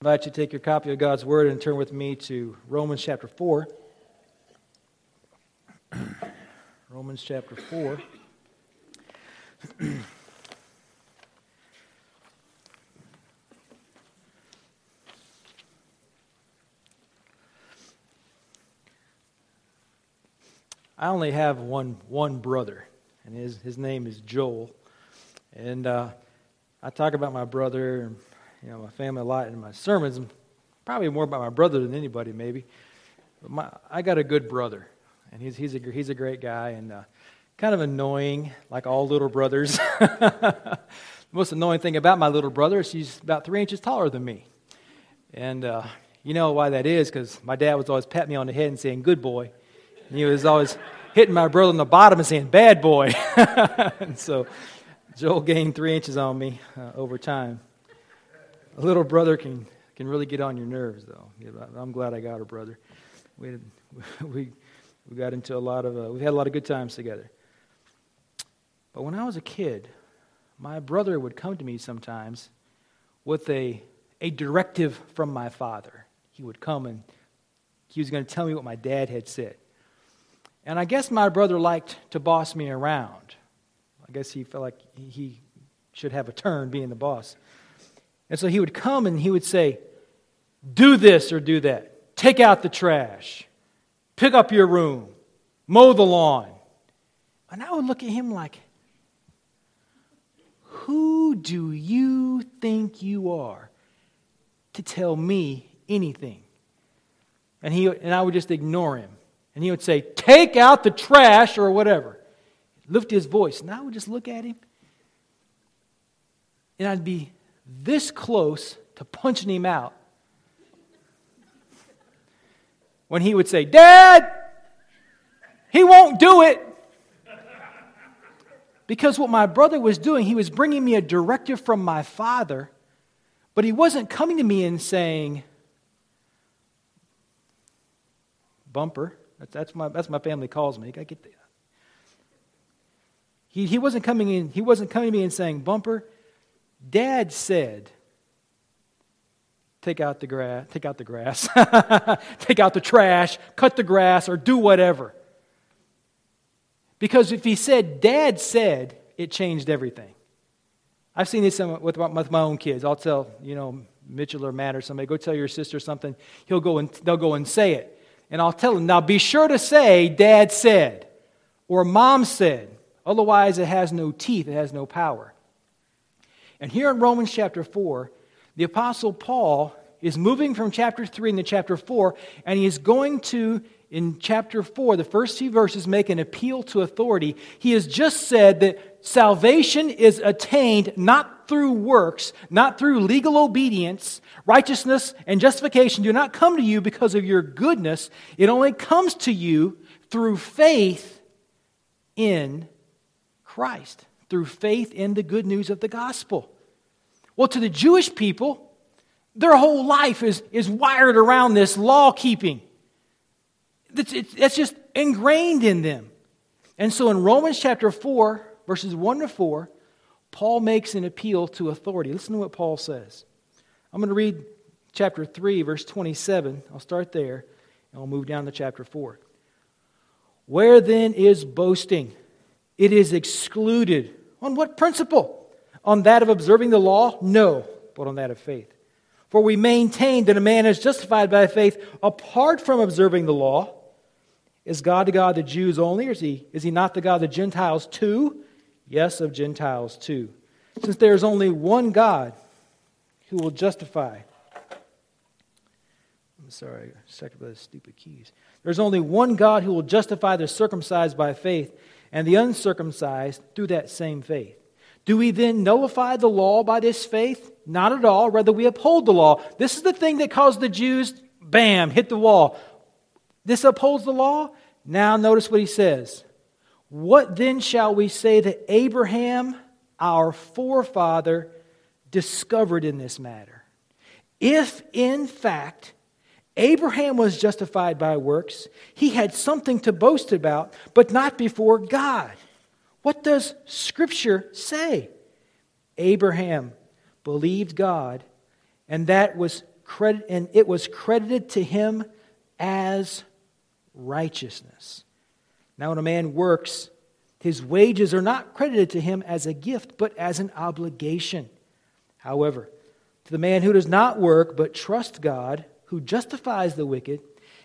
I invite you to take your copy of God's Word and turn with me to Romans chapter 4. Romans chapter 4. I only have one, one brother, and his, his name is Joel. And uh, I talk about my brother you know, my family a lot in my sermons, probably more about my brother than anybody, maybe. But my, I got a good brother, and he's, he's, a, he's a great guy and uh, kind of annoying, like all little brothers. the most annoying thing about my little brother is he's about three inches taller than me. And uh, you know why that is, because my dad was always patting me on the head and saying, good boy. And he was always hitting my brother on the bottom and saying, bad boy. and so Joel gained three inches on me uh, over time a little brother can, can really get on your nerves, though. I'm glad I got a brother. We, we, we got into a lot of, uh, we had a lot of good times together. But when I was a kid, my brother would come to me sometimes with a, a directive from my father. He would come and he was going to tell me what my dad had said. And I guess my brother liked to boss me around. I guess he felt like he should have a turn being the boss. And so he would come and he would say, Do this or do that. Take out the trash. Pick up your room. Mow the lawn. And I would look at him like, Who do you think you are to tell me anything? And, he, and I would just ignore him. And he would say, Take out the trash or whatever. Lift his voice. And I would just look at him. And I'd be this close to punching him out when he would say, Dad, he won't do it. Because what my brother was doing, he was bringing me a directive from my father, but he wasn't coming to me and saying, Bumper. That's, my, that's my family calls me. I get that. He, he wasn't coming in, he wasn't coming to me and saying, Bumper, Dad said, take out the grass, take out the grass, take out the trash, cut the grass, or do whatever. Because if he said, Dad said, it changed everything. I've seen this with my own kids. I'll tell, you know, Mitchell or Matt or somebody, go tell your sister something. He'll go and they'll go and say it. And I'll tell them, now be sure to say, Dad said, or Mom said. Otherwise, it has no teeth, it has no power. And here in Romans chapter 4, the Apostle Paul is moving from chapter 3 into chapter 4, and he is going to, in chapter 4, the first few verses, make an appeal to authority. He has just said that salvation is attained not through works, not through legal obedience. Righteousness and justification do not come to you because of your goodness, it only comes to you through faith in Christ through faith in the good news of the gospel. Well, to the Jewish people, their whole life is, is wired around this law keeping. That's, that's just ingrained in them. And so in Romans chapter 4, verses 1 to 4, Paul makes an appeal to authority. Listen to what Paul says. I'm going to read chapter 3, verse 27. I'll start there, and I'll move down to chapter 4. Where then is boasting? It is excluded. On what principle? On that of observing the law? No, but on that of faith. For we maintain that a man is justified by faith apart from observing the law. Is God the God of the Jews only, or is he, is he not the God of the Gentiles too? Yes, of Gentiles too. Since there is only one God who will justify. I'm sorry, I by the stupid keys. There's only one God who will justify the circumcised by faith and the uncircumcised through that same faith. Do we then nullify the law by this faith? Not at all. Rather, we uphold the law. This is the thing that caused the Jews, bam, hit the wall. This upholds the law? Now, notice what he says. What then shall we say that Abraham, our forefather, discovered in this matter? If, in fact, Abraham was justified by works. He had something to boast about, but not before God. What does Scripture say? Abraham believed God, and that was credit, and it was credited to him as righteousness. Now, when a man works, his wages are not credited to him as a gift, but as an obligation. However, to the man who does not work but trust God, who justifies the wicked,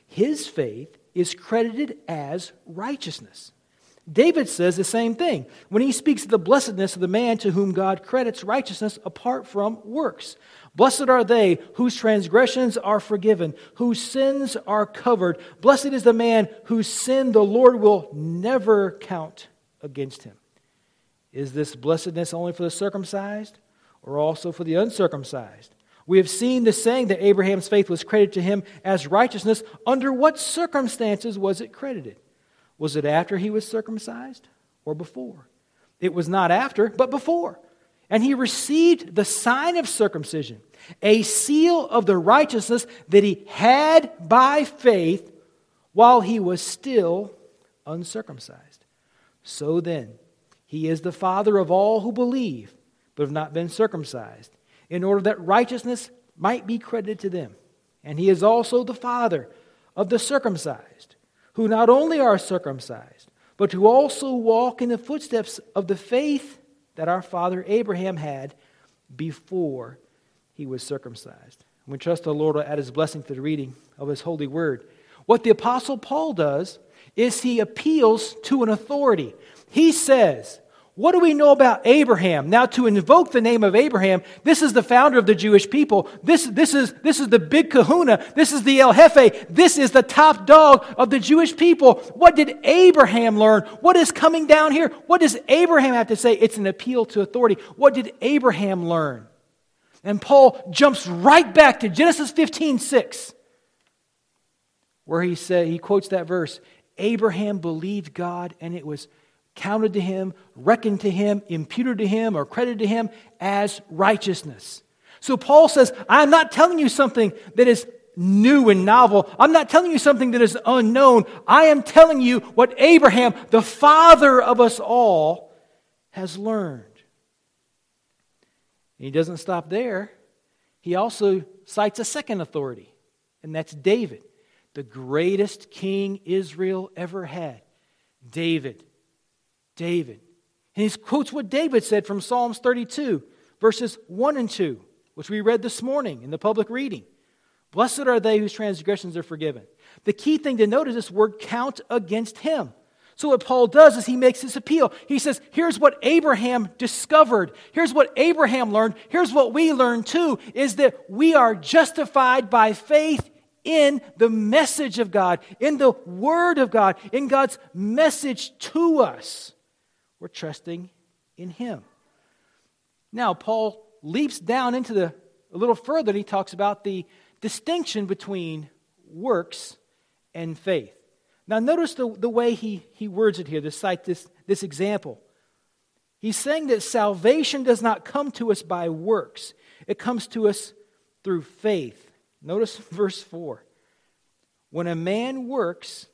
his faith is credited as righteousness. David says the same thing when he speaks of the blessedness of the man to whom God credits righteousness apart from works. Blessed are they whose transgressions are forgiven, whose sins are covered. Blessed is the man whose sin the Lord will never count against him. Is this blessedness only for the circumcised or also for the uncircumcised? We have seen the saying that Abraham's faith was credited to him as righteousness. Under what circumstances was it credited? Was it after he was circumcised or before? It was not after, but before. And he received the sign of circumcision, a seal of the righteousness that he had by faith while he was still uncircumcised. So then, he is the father of all who believe, but have not been circumcised, in order that righteousness might be credited to them. And he is also the father of the circumcised who not only are circumcised, but who also walk in the footsteps of the faith that our father Abraham had before he was circumcised. We trust the Lord will add his blessing to the reading of his holy word. What the Apostle Paul does is he appeals to an authority. He says, what do we know about Abraham? Now, to invoke the name of Abraham, this is the founder of the Jewish people. This, this, is, this is the big kahuna. This is the El Jefe. This is the top dog of the Jewish people. What did Abraham learn? What is coming down here? What does Abraham have to say? It's an appeal to authority. What did Abraham learn? And Paul jumps right back to Genesis 15 6, where he, said, he quotes that verse Abraham believed God, and it was counted to him, reckoned to him, imputed to him, or credited to him as righteousness. So Paul says, I'm not telling you something that is new and novel. I'm not telling you something that is unknown. I am telling you what Abraham, the father of us all, has learned. And he doesn't stop there. He also cites a second authority, and that's David, the greatest king Israel ever had. David David. And he quotes what David said from Psalms 32, verses 1 and 2, which we read this morning in the public reading. Blessed are they whose transgressions are forgiven. The key thing to note is this word count against him. So, what Paul does is he makes this appeal. He says, Here's what Abraham discovered. Here's what Abraham learned. Here's what we learn too is that we are justified by faith in the message of God, in the Word of God, in God's message to us. We're trusting in Him. Now, Paul leaps down into the a little further and he talks about the distinction between works and faith. Now, notice the, the way he, he words it here to cite this, this example. He's saying that salvation does not come to us by works, it comes to us through faith. Notice verse 4. When a man works,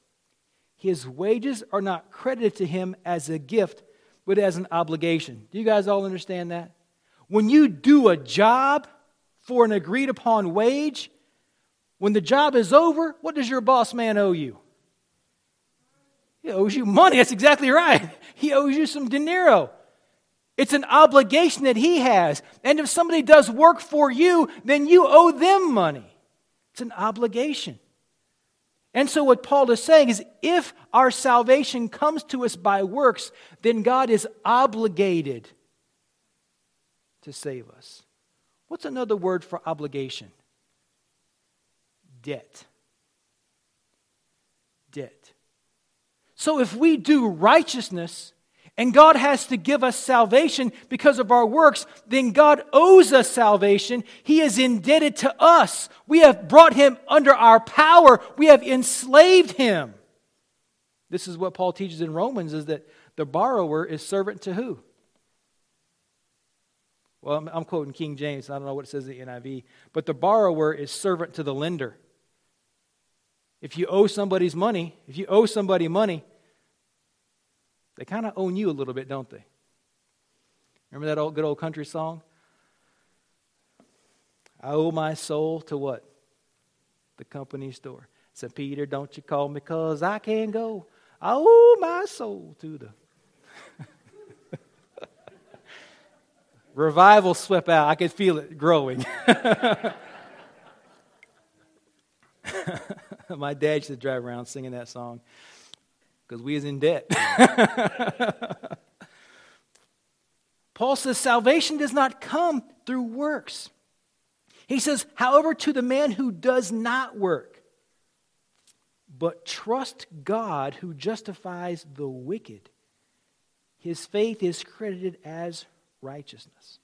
his wages are not credited to him as a gift, but as an obligation. Do you guys all understand that? When you do a job for an agreed upon wage, when the job is over, what does your boss man owe you? He owes you money. That's exactly right. He owes you some dinero. It's an obligation that he has. And if somebody does work for you, then you owe them money. It's an obligation. And so, what Paul is saying is if our salvation comes to us by works, then God is obligated to save us. What's another word for obligation? Debt. Debt. So, if we do righteousness, and God has to give us salvation because of our works, then God owes us salvation. He is indebted to us. We have brought him under our power. We have enslaved him. This is what Paul teaches in Romans is that the borrower is servant to who? Well, I'm, I'm quoting King James. I don't know what it says in the NIV. But the borrower is servant to the lender. If you owe somebody's money, if you owe somebody money, they kind of own you a little bit, don't they? Remember that old good old country song? I owe my soul to what? The company store. Said, Peter, don't you call me because I can't go. I owe my soul to the. Revival swept out. I could feel it growing. my dad used to drive around singing that song because we is in debt. Paul says salvation does not come through works. He says, however, to the man who does not work, but trust God who justifies the wicked, his faith is credited as righteousness.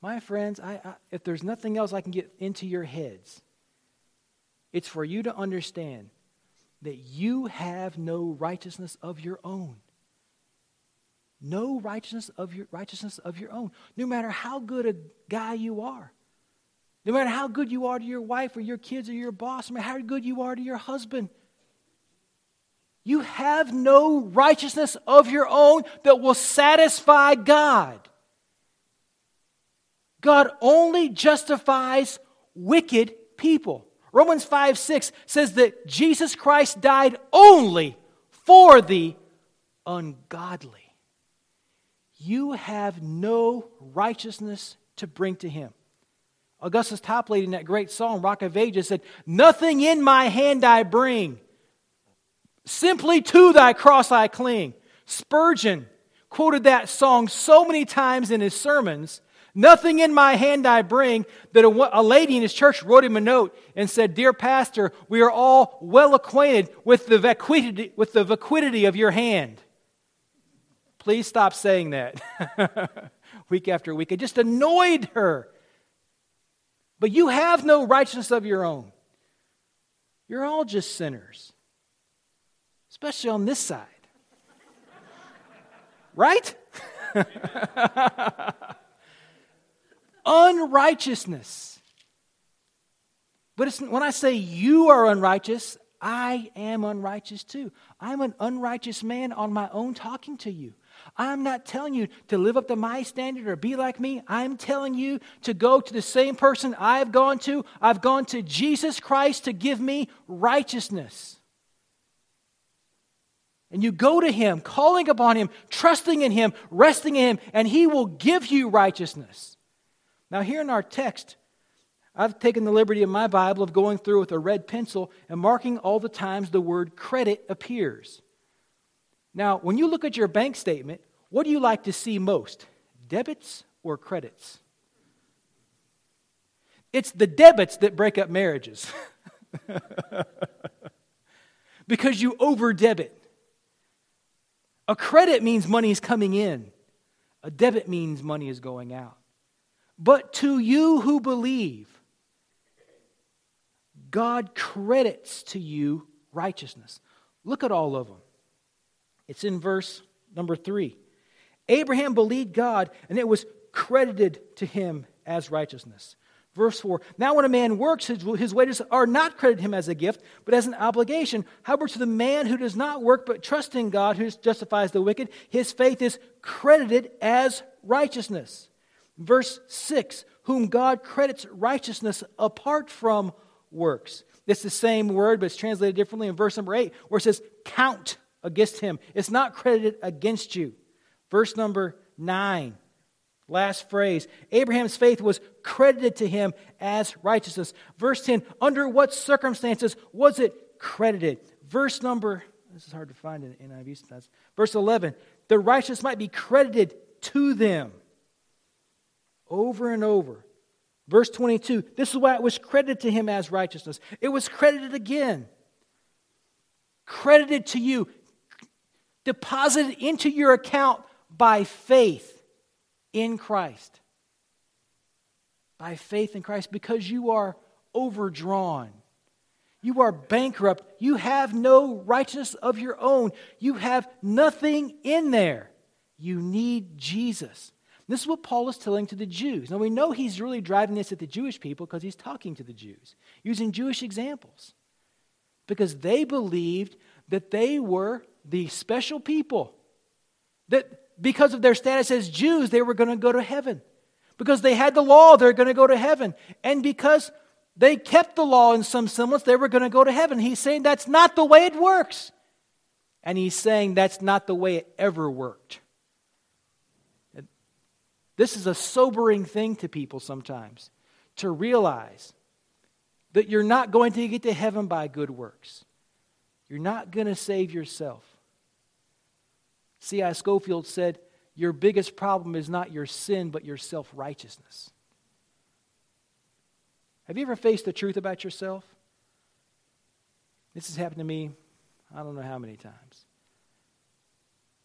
My friends, I, I, if there's nothing else I can get into your heads, it's for you to understand that you have no righteousness of your own. No righteousness of your righteousness of your own. No matter how good a guy you are. No matter how good you are to your wife or your kids or your boss, no matter how good you are to your husband. You have no righteousness of your own that will satisfy God. God only justifies wicked people. Romans 5 6 says that Jesus Christ died only for the ungodly. You have no righteousness to bring to him. Augustus Toplady in that great song, Rock of Ages, said, Nothing in my hand I bring, simply to thy cross I cling. Spurgeon quoted that song so many times in his sermons Nothing in my hand I bring. That a, a, lady in his church wrote him a note and said, Dear Pastor, we are all well acquainted with the vacuity, with the vacuity of your hand. Please stop saying that week after week. It just annoyed her. But you have no righteousness of your own. You're all just sinners, especially on this side. right? unrighteousness. But when I say you are unrighteous, I am unrighteous too. I'm an unrighteous man on my own talking to you. I'm not telling you to live up to my standard or be like me. I'm telling you to go to the same person I've gone to. I've gone to Jesus Christ to give me righteousness. And you go to Him, calling upon Him, trusting in Him, resting in Him, and He will give you righteousness. Now, here in our text, I've taken the liberty in my Bible of going through with a red pencil and marking all the times the word credit appears. Now, when you look at your bank statement, what do you like to see most? Debits or credits? It's the debits that break up marriages. because you over debit. A credit means money is coming in, a debit means money is going out. But to you who believe, God credits to you righteousness. Look at all of them. It's in verse number three. Abraham believed God, and it was credited to him as righteousness. Verse 4 Now, when a man works, his, his wages are not credited him as a gift, but as an obligation. However, to the man who does not work, but trusts in God, who justifies the wicked, his faith is credited as righteousness. Verse 6 Whom God credits righteousness apart from works. It's the same word, but it's translated differently in verse number 8, where it says, Count against him. It's not credited against you. Verse number 9. Last phrase Abraham's faith was credited to him as righteousness. Verse 10 Under what circumstances was it credited? Verse number, this is hard to find in NIV. Verse 11 The righteous might be credited to them over and over. Verse 22 this is why it was credited to him as righteousness. It was credited again. Credited to you, deposited into your account by faith in Christ. By faith in Christ, because you are overdrawn. You are bankrupt. You have no righteousness of your own. You have nothing in there. You need Jesus. This is what Paul is telling to the Jews. Now, we know he's really driving this at the Jewish people because he's talking to the Jews, using Jewish examples. Because they believed that they were the special people, that because of their status as Jews, they were going to go to heaven. Because they had the law, they're going to go to heaven. And because they kept the law in some semblance, they were going to go to heaven. He's saying that's not the way it works. And he's saying that's not the way it ever worked. This is a sobering thing to people sometimes to realize that you're not going to get to heaven by good works. You're not going to save yourself. C.I. Scofield said, Your biggest problem is not your sin, but your self righteousness. Have you ever faced the truth about yourself? This has happened to me, I don't know how many times.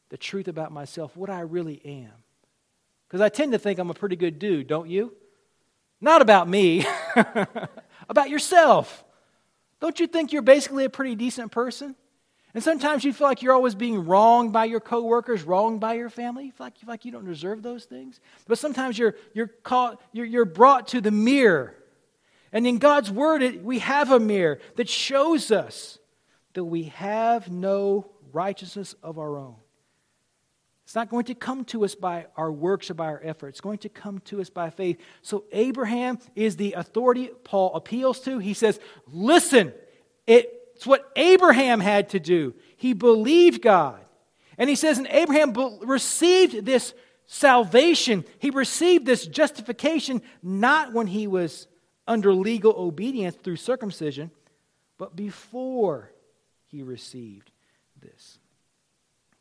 The truth about myself, what I really am. Because I tend to think I'm a pretty good dude, don't you? Not about me, about yourself. Don't you think you're basically a pretty decent person? And sometimes you feel like you're always being wronged by your coworkers, wronged by your family. You feel like, you feel like you don't deserve those things. But sometimes you're, you're, caught, you're, you're brought to the mirror. And in God's Word, it, we have a mirror that shows us that we have no righteousness of our own. It's not going to come to us by our works or by our effort. It's going to come to us by faith. So Abraham is the authority Paul appeals to. He says, Listen, it's what Abraham had to do. He believed God. And he says, and Abraham received this salvation, he received this justification not when he was under legal obedience through circumcision, but before he received this.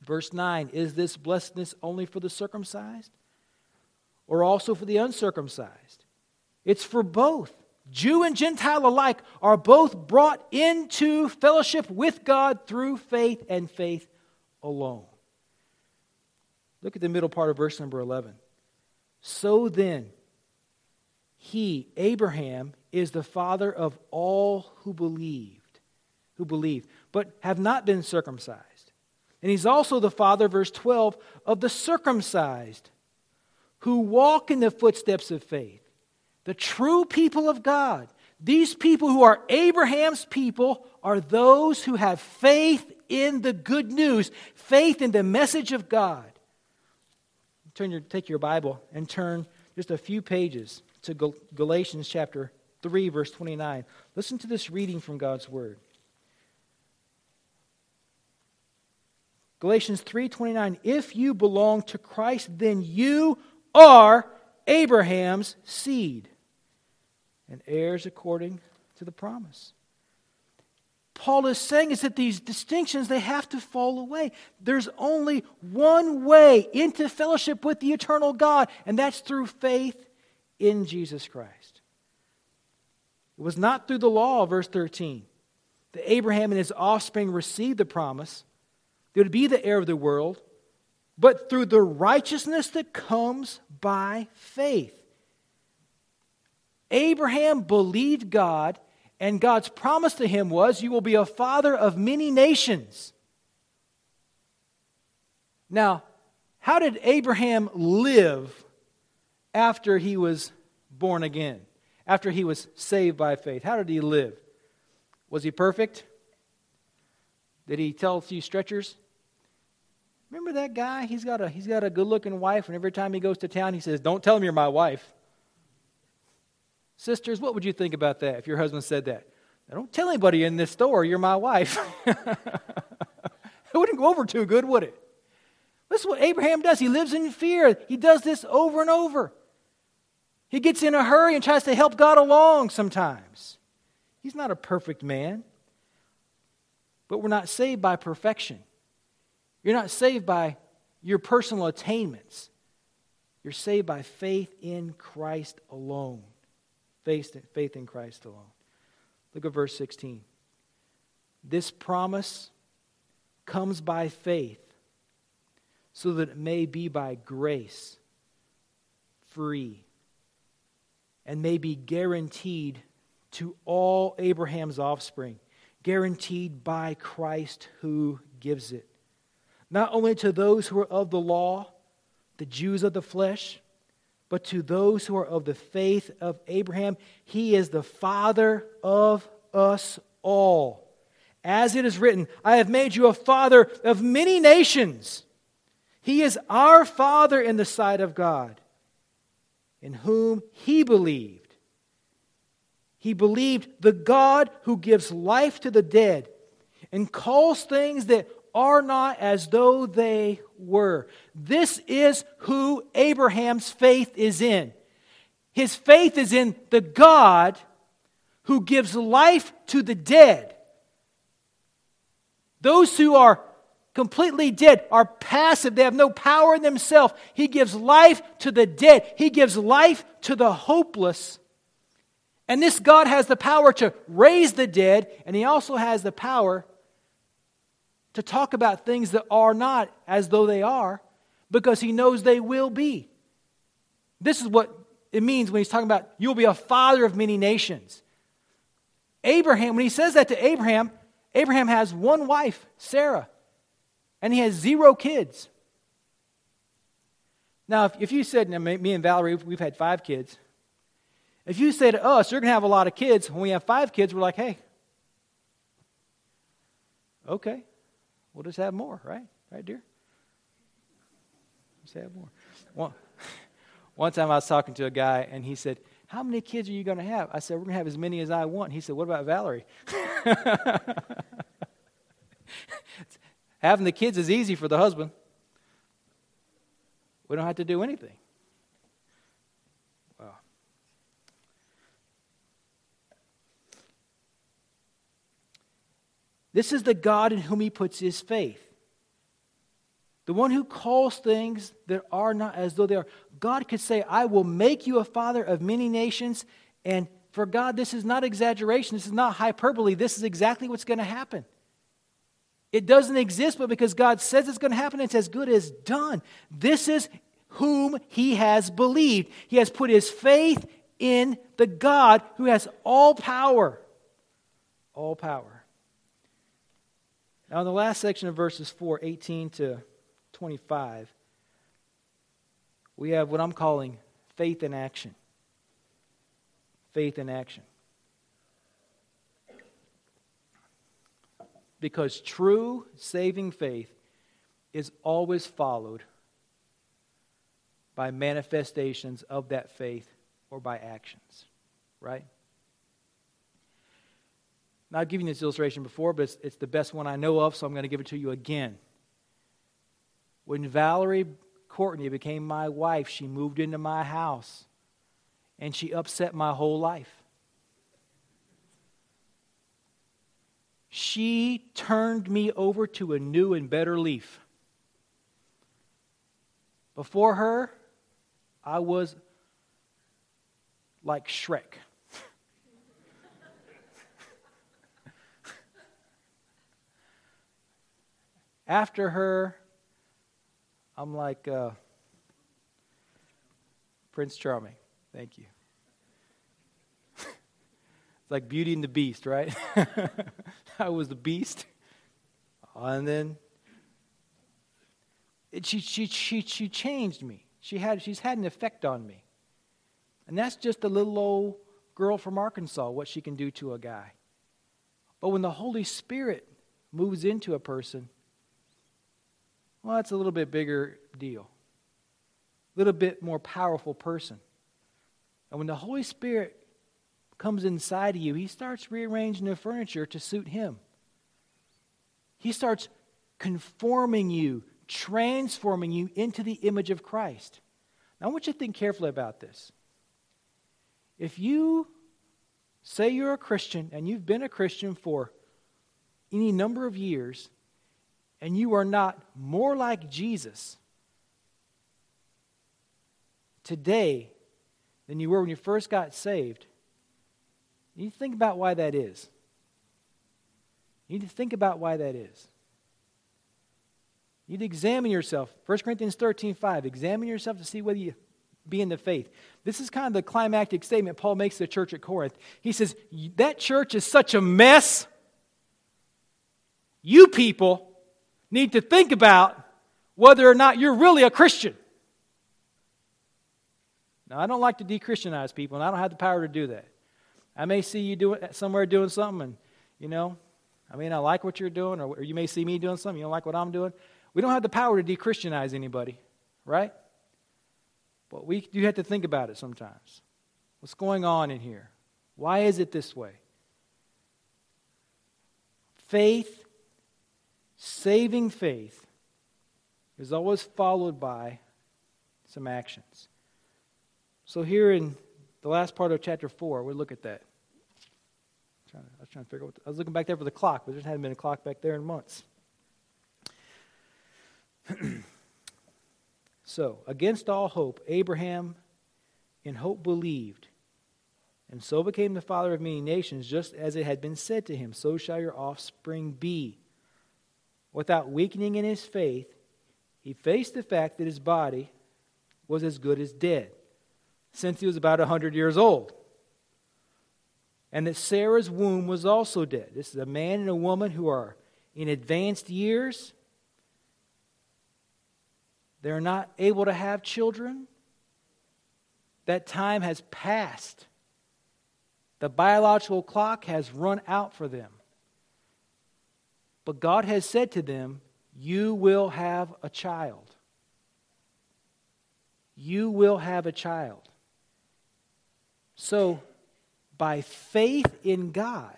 Verse 9 Is this blessedness only for the circumcised or also for the uncircumcised? It's for both. Jew and Gentile alike are both brought into fellowship with God through faith and faith alone. Look at the middle part of verse number 11. So then, he, Abraham, is the father of all who believed, who believe, but have not been circumcised and he's also the father, verse 12, of the circumcised who walk in the footsteps of faith. The true people of God. These people who are Abraham's people are those who have faith in the good news, faith in the message of God. Turn your, take your Bible and turn just a few pages to Galatians chapter 3, verse 29. Listen to this reading from God's Word. Galatians 3:29 If you belong to Christ then you are Abraham's seed and heirs according to the promise. Paul is saying is that these distinctions they have to fall away. There's only one way into fellowship with the eternal God and that's through faith in Jesus Christ. It was not through the law verse 13 that Abraham and his offspring received the promise they would be the heir of the world, but through the righteousness that comes by faith. Abraham believed God, and God's promise to him was, You will be a father of many nations. Now, how did Abraham live after he was born again, after he was saved by faith? How did he live? Was he perfect? Did he tell a few stretchers? Remember that guy? He's got a, he's got a good looking wife, and every time he goes to town, he says, Don't tell him you're my wife. Sisters, what would you think about that if your husband said that? Don't tell anybody in this store you're my wife. it wouldn't go over too good, would it? This is what Abraham does. He lives in fear. He does this over and over. He gets in a hurry and tries to help God along sometimes. He's not a perfect man. But we're not saved by perfection. You're not saved by your personal attainments. You're saved by faith in Christ alone. Faith, faith in Christ alone. Look at verse 16. This promise comes by faith, so that it may be by grace, free, and may be guaranteed to all Abraham's offspring, guaranteed by Christ who gives it not only to those who are of the law, the Jews of the flesh, but to those who are of the faith of Abraham. He is the father of us all. As it is written, I have made you a father of many nations. He is our father in the sight of God. in whom he believed. He believed the God who gives life to the dead and calls things that are not as though they were. This is who Abraham's faith is in. His faith is in the God who gives life to the dead. Those who are completely dead are passive, they have no power in themselves. He gives life to the dead, He gives life to the hopeless. And this God has the power to raise the dead, and He also has the power to talk about things that are not as though they are because He knows they will be. This is what it means when He's talking about you'll be a father of many nations. Abraham, when He says that to Abraham, Abraham has one wife, Sarah and he has zero kids. Now, if, if you said, me and Valerie, we've had five kids. If you say to us, you're going to have a lot of kids, when we have five kids, we're like, hey, okay, we'll just have more, right? Right, dear? Just have more. One, one time I was talking to a guy, and he said, how many kids are you going to have? I said, we're going to have as many as I want. He said, what about Valerie? Having the kids is easy for the husband. We don't have to do anything. This is the God in whom he puts his faith. The one who calls things that are not as though they are. God could say, I will make you a father of many nations. And for God, this is not exaggeration. This is not hyperbole. This is exactly what's going to happen. It doesn't exist, but because God says it's going to happen, it's as good as done. This is whom he has believed. He has put his faith in the God who has all power. All power. Now, in the last section of verses 4, 18 to 25, we have what I'm calling faith in action. Faith in action. because true saving faith is always followed by manifestations of that faith or by actions, right? Now, I've given you this illustration before, but it's, it's the best one I know of, so I'm going to give it to you again. When Valerie Courtney became my wife, she moved into my house and she upset my whole life. she turned me over to a new and better leaf. Before her, I was like Shrek. After her, I'm like uh, Prince Charming. Thank you. It's like Beauty and the Beast, right? I was the beast. And then it, she, she, she, she changed me. She had, she's had an effect on me. And that's just a little old girl from Arkansas, what she can do to a guy. But when the Holy Spirit moves into a person, well, that's a little bit bigger deal. A little bit more powerful person. And when the Holy Spirit comes inside of you, he starts rearranging the furniture to suit him. He starts conforming you, transforming you into the image of Christ. Now, I want you to think carefully about this. If you say you're a Christian and you've been a Christian for any number of years, and you are not more like Jesus today than you were when you first got saved, you need to think about why that is. You need to think about why that is. You need to examine yourself. 1 Corinthians 13 5. Examine yourself to see whether you be in the faith. This is kind of the climactic statement Paul makes to the church at Corinth. He says, That church is such a mess. You people need to think about whether or not you're really a Christian. Now, I don't like to de-Christianize people, and I don't have the power to do that. I may see you doing somewhere doing something, and you know, I mean, I like what you're doing, or, or you may see me doing something, you don't like what I'm doing. We don't have the power to de Christianize anybody, right? But we do have to think about it sometimes. What's going on in here? Why is it this way? Faith, saving faith, is always followed by some actions. So, here in the last part of chapter 4, we look at that. I was trying to figure out, I was looking back there for the clock, but there hadn't been a clock back there in months. so, against all hope, Abraham in hope believed, and so became the father of many nations, just as it had been said to him, So shall your offspring be. Without weakening in his faith, he faced the fact that his body was as good as dead, since he was about a 100 years old. And that Sarah's womb was also dead. This is a man and a woman who are in advanced years. They're not able to have children. That time has passed. The biological clock has run out for them. But God has said to them, You will have a child. You will have a child. So, by faith in God,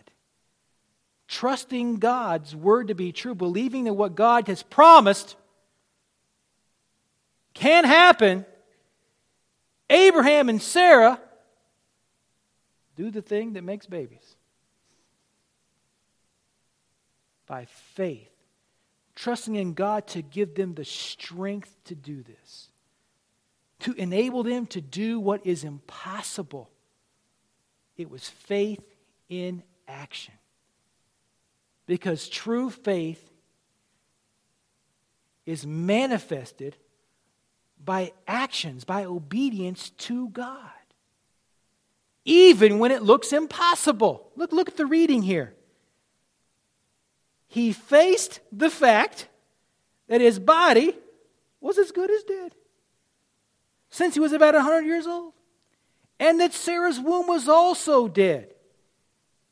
trusting God's word to be true, believing that what God has promised can happen, Abraham and Sarah do the thing that makes babies. By faith, trusting in God to give them the strength to do this, to enable them to do what is impossible. It was faith in action. Because true faith is manifested by actions, by obedience to God. Even when it looks impossible. Look, look at the reading here. He faced the fact that his body was as good as dead since he was about 100 years old, and that Sarah's womb was also dead.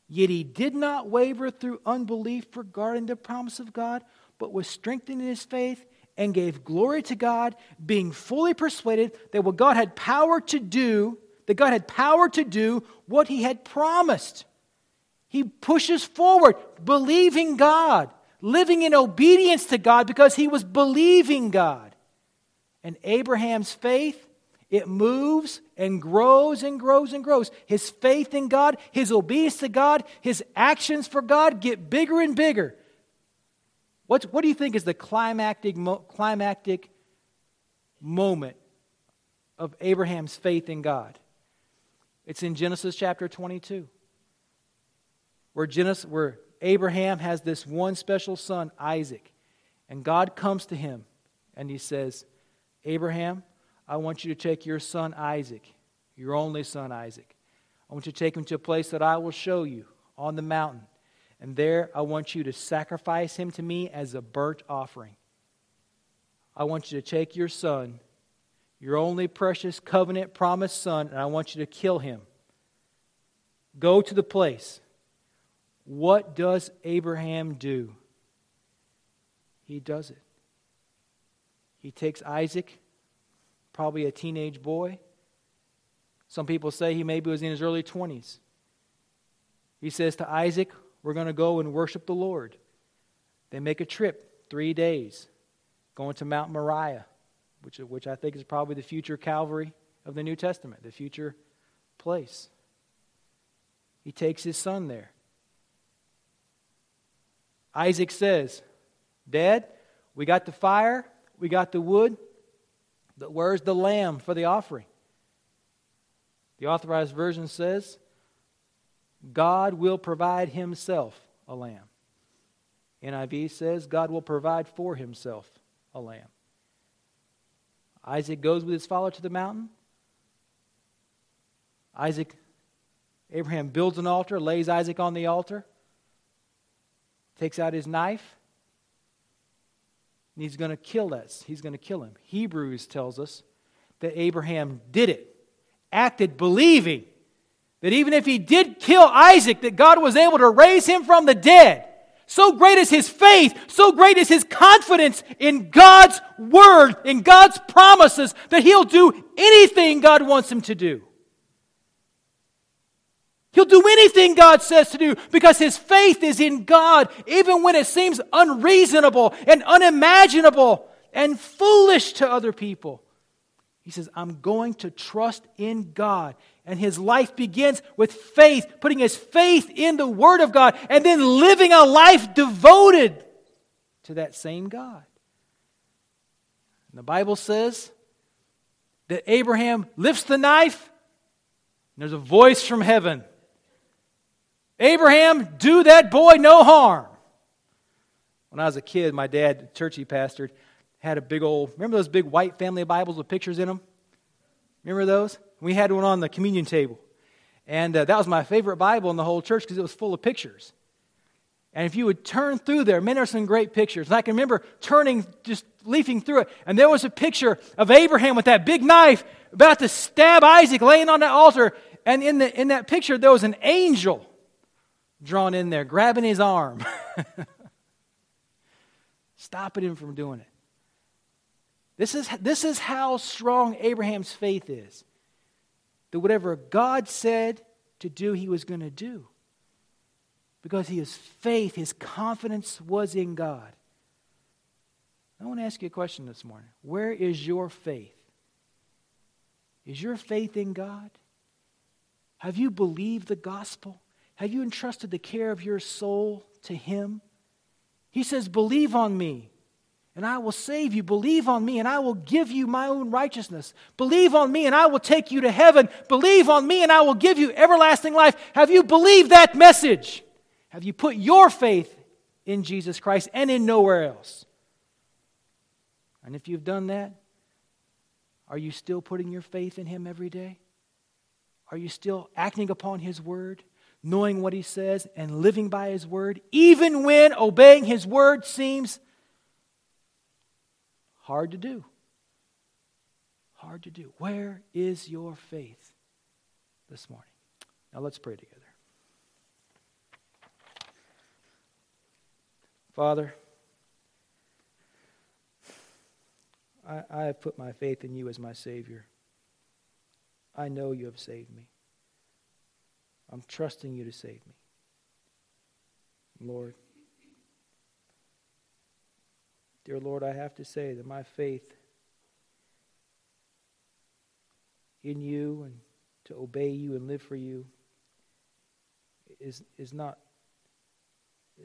Yet he did not waver through unbelief regarding the promise of God, but was strengthened in his faith and gave glory to God, being fully persuaded that what God had power to do, that God had power to do what he had promised. He pushes forward, believing God, living in obedience to God because he was believing God. And Abraham's faith, it moves and grows and grows and grows. His faith in God, his obedience to God, his actions for God get bigger and bigger. What's, what do you think is the climactic, climactic moment of Abraham's faith in God? It's in Genesis chapter 22, where, Genesis, where Abraham has this one special son, Isaac. And God comes to him and he says, Abraham, I want you to take your son Isaac, your only son Isaac. I want you to take him to a place that I will show you on the mountain. And there, I want you to sacrifice him to me as a burnt offering. I want you to take your son, your only precious covenant promised son, and I want you to kill him. Go to the place. What does Abraham do? He does it. He takes Isaac, probably a teenage boy. Some people say he maybe was in his early 20s. He says to Isaac, we're going to go and worship the Lord. They make a trip, three days, going to Mount Moriah, which, which I think is probably the future Calvary of the New Testament, the future place. He takes his son there. Isaac says, Dad, we got the fire, we got the wood, but where's the lamb for the offering? The authorized version says, God will provide himself a lamb. NIV says God will provide for himself a lamb. Isaac goes with his father to the mountain. Isaac, Abraham builds an altar, lays Isaac on the altar, takes out his knife, and he's going to kill us. He's going to kill him. Hebrews tells us that Abraham did it, acted believing that even if he did kill Isaac, that God was able to raise him from the dead. So great is his faith, so great is his confidence in God's word, in God's promises, that he'll do anything God wants him to do. He'll do anything God says to do because his faith is in God, even when it seems unreasonable and unimaginable and foolish to other people. He says, I'm going to trust in God. And his life begins with faith, putting his faith in the Word of God, and then living a life devoted to that same God. And the Bible says that Abraham lifts the knife, and there's a voice from heaven Abraham, do that boy no harm. When I was a kid, my dad, church he pastored, had a big old, remember those big white family Bibles with pictures in them? Remember those? We had one on the communion table. And uh, that was my favorite Bible in the whole church because it was full of pictures. And if you would turn through there, man, there's some great pictures. And I can remember turning, just leafing through it, and there was a picture of Abraham with that big knife about to stab Isaac laying on that altar. And in, the, in that picture, there was an angel drawn in there, grabbing his arm, stopping him from doing it. This is, this is how strong Abraham's faith is. That whatever God said to do, he was going to do. Because his faith, his confidence was in God. I want to ask you a question this morning. Where is your faith? Is your faith in God? Have you believed the gospel? Have you entrusted the care of your soul to Him? He says, Believe on me, and I will save you. Believe on me, and I will give you my own righteousness. Believe on me, and I will take you to heaven. Believe on me, and I will give you everlasting life. Have you believed that message? Have you put your faith in Jesus Christ and in nowhere else? And if you've done that, are you still putting your faith in Him every day? Are you still acting upon His word? Knowing what he says and living by his word, even when obeying his word seems hard to do. Hard to do. Where is your faith this morning? Now let's pray together. Father, I, I have put my faith in you as my Savior. I know you have saved me. I'm trusting you to save me. Lord, dear Lord, I have to say that my faith in you and to obey you and live for you is, is, not,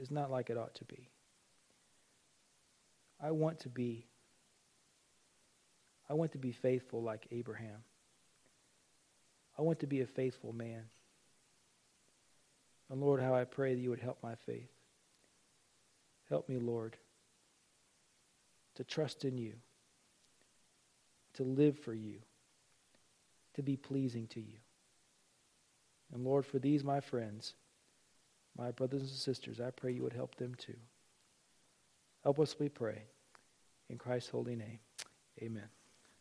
is not like it ought to be. I want to be I want to be faithful like Abraham. I want to be a faithful man. And Lord, how I pray that you would help my faith. Help me, Lord, to trust in you, to live for you, to be pleasing to you. And Lord, for these, my friends, my brothers and sisters, I pray you would help them too. Help us, we pray. In Christ's holy name, amen.